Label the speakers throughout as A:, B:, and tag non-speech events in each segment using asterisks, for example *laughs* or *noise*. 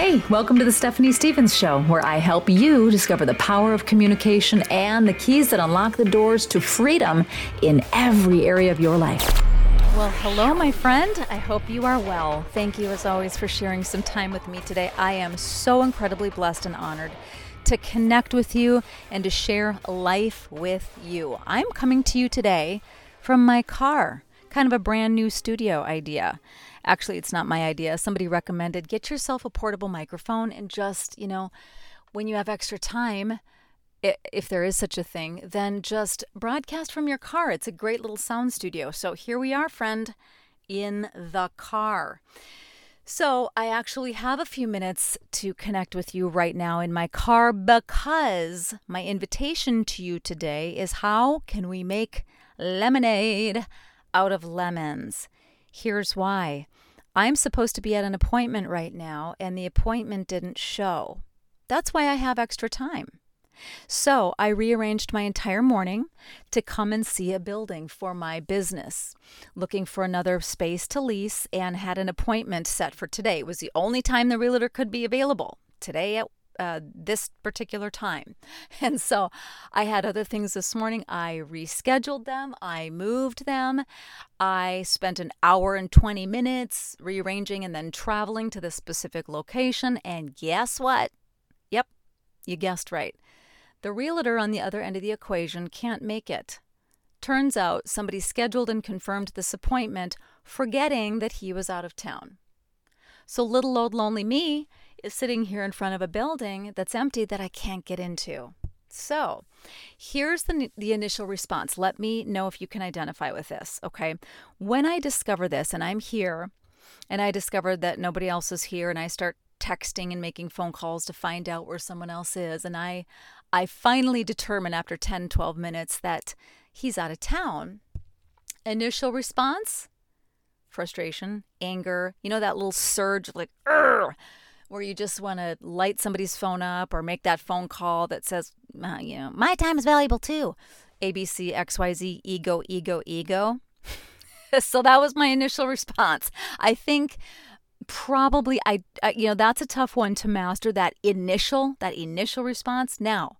A: Hey, welcome to the Stephanie Stevens Show, where I help you discover the power of communication and the keys that unlock the doors to freedom in every area of your life.
B: Well, hello, my friend. I hope you are well. Thank you, as always, for sharing some time with me today. I am so incredibly blessed and honored to connect with you and to share life with you. I'm coming to you today from my car, kind of a brand new studio idea. Actually, it's not my idea. Somebody recommended get yourself a portable microphone and just, you know, when you have extra time, if there is such a thing, then just broadcast from your car. It's a great little sound studio. So here we are, friend, in the car. So I actually have a few minutes to connect with you right now in my car because my invitation to you today is how can we make lemonade out of lemons? Here's why. I'm supposed to be at an appointment right now, and the appointment didn't show. That's why I have extra time. So I rearranged my entire morning to come and see a building for my business, looking for another space to lease, and had an appointment set for today. It was the only time the realtor could be available today at uh, this particular time. *laughs* And so I had other things this morning. I rescheduled them, I moved them. I spent an hour and 20 minutes rearranging and then traveling to the specific location. And guess what? Yep, you guessed right. The realtor on the other end of the equation can't make it. Turns out somebody scheduled and confirmed this appointment, forgetting that he was out of town. So little old lonely me is sitting here in front of a building that's empty that I can't get into. So, here's the, the initial response. Let me know if you can identify with this, okay? When I discover this and I'm here and I discover that nobody else is here and I start texting and making phone calls to find out where someone else is and I I finally determine after 10 12 minutes that he's out of town. Initial response? Frustration, anger, you know that little surge like where you just want to light somebody's phone up or make that phone call that says, uh, you know, my time is valuable too. ABC, XYZ, ego, ego, ego. *laughs* so that was my initial response. I think probably I, I, you know that's a tough one to master that initial that initial response now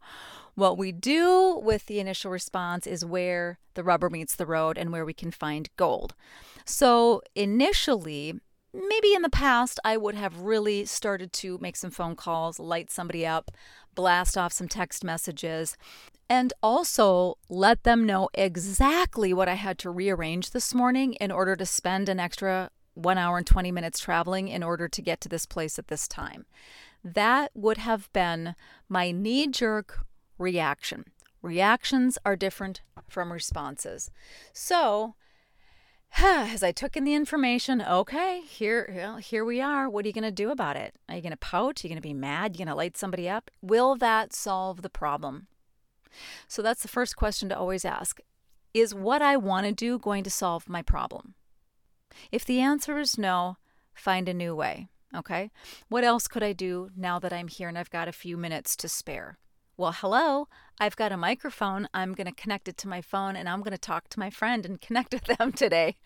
B: what we do with the initial response is where the rubber meets the road and where we can find gold so initially maybe in the past I would have really started to make some phone calls, light somebody up, blast off some text messages, and also let them know exactly what I had to rearrange this morning in order to spend an extra one hour and 20 minutes traveling in order to get to this place at this time. That would have been my knee jerk reaction. Reactions are different from responses. So, *sighs* as I took in the information, okay, here, well, here we are. What are you going to do about it? Are you going to pout? Are you going to be mad? Are you going to light somebody up? Will that solve the problem? So that's the first question to always ask. Is what I want to do going to solve my problem? If the answer is no, find a new way. Okay. What else could I do now that I'm here and I've got a few minutes to spare? Well, hello, I've got a microphone. I'm going to connect it to my phone and I'm going to talk to my friend and *laughs* connect with them today.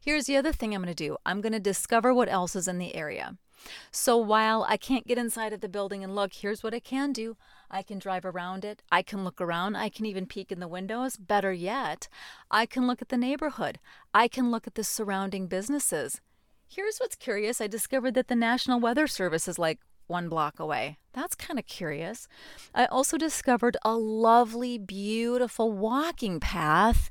B: Here's the other thing I'm going to do I'm going to discover what else is in the area. So while I can't get inside of the building and look, here's what I can do I can drive around it, I can look around, I can even peek in the windows. Better yet, I can look at the neighborhood, I can look at the surrounding businesses. Here's what's curious I discovered that the National Weather Service is like one block away. That's kind of curious. I also discovered a lovely, beautiful walking path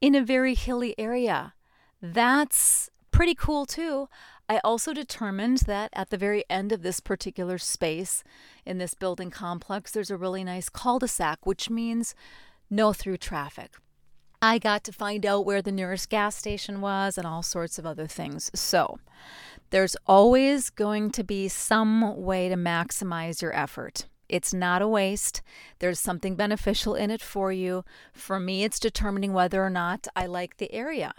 B: in a very hilly area. That's pretty cool too. I also determined that at the very end of this particular space in this building complex, there's a really nice cul de sac, which means no through traffic. I got to find out where the nearest gas station was and all sorts of other things. So, there's always going to be some way to maximize your effort. It's not a waste. There's something beneficial in it for you. For me, it's determining whether or not I like the area.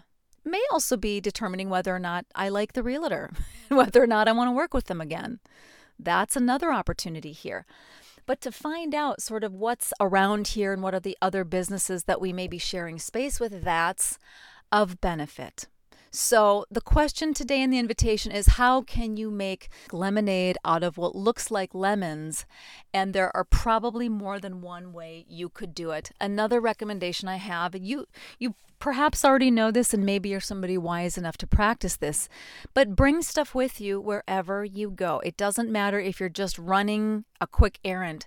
B: It may also be determining whether or not I like the realtor, *laughs* whether or not I want to work with them again. That's another opportunity here. But to find out sort of what's around here and what are the other businesses that we may be sharing space with, that's of benefit. So, the question today in the invitation is how can you make lemonade out of what looks like lemons? And there are probably more than one way you could do it. Another recommendation I have, you you perhaps already know this and maybe you're somebody wise enough to practice this, but bring stuff with you wherever you go. It doesn't matter if you're just running a quick errand.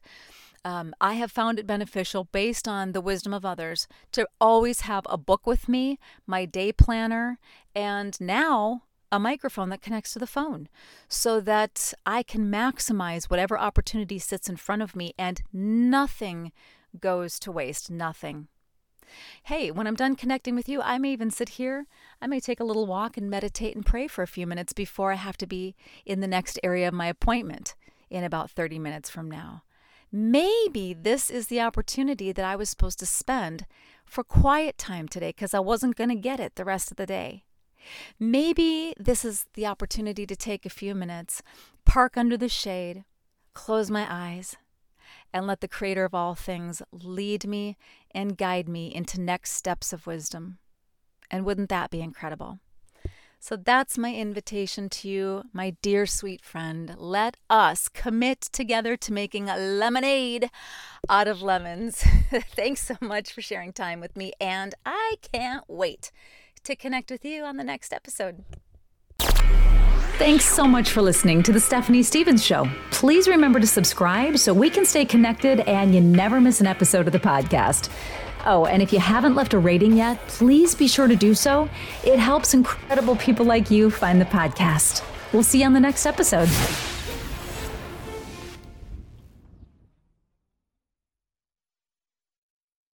B: Um, I have found it beneficial based on the wisdom of others to always have a book with me, my day planner, and now a microphone that connects to the phone so that I can maximize whatever opportunity sits in front of me and nothing goes to waste. Nothing. Hey, when I'm done connecting with you, I may even sit here. I may take a little walk and meditate and pray for a few minutes before I have to be in the next area of my appointment in about 30 minutes from now. Maybe this is the opportunity that I was supposed to spend for quiet time today because I wasn't going to get it the rest of the day. Maybe this is the opportunity to take a few minutes, park under the shade, close my eyes, and let the Creator of all things lead me and guide me into next steps of wisdom. And wouldn't that be incredible? So that's my invitation to you, my dear sweet friend. Let us commit together to making lemonade out of lemons. *laughs* Thanks so much for sharing time with me, and I can't wait to connect with you on the next episode.
A: Thanks so much for listening to The Stephanie Stevens Show. Please remember to subscribe so we can stay connected and you never miss an episode of the podcast. Oh, and if you haven't left a rating yet, please be sure to do so. It helps incredible people like you find the podcast. We'll see you on the next episode.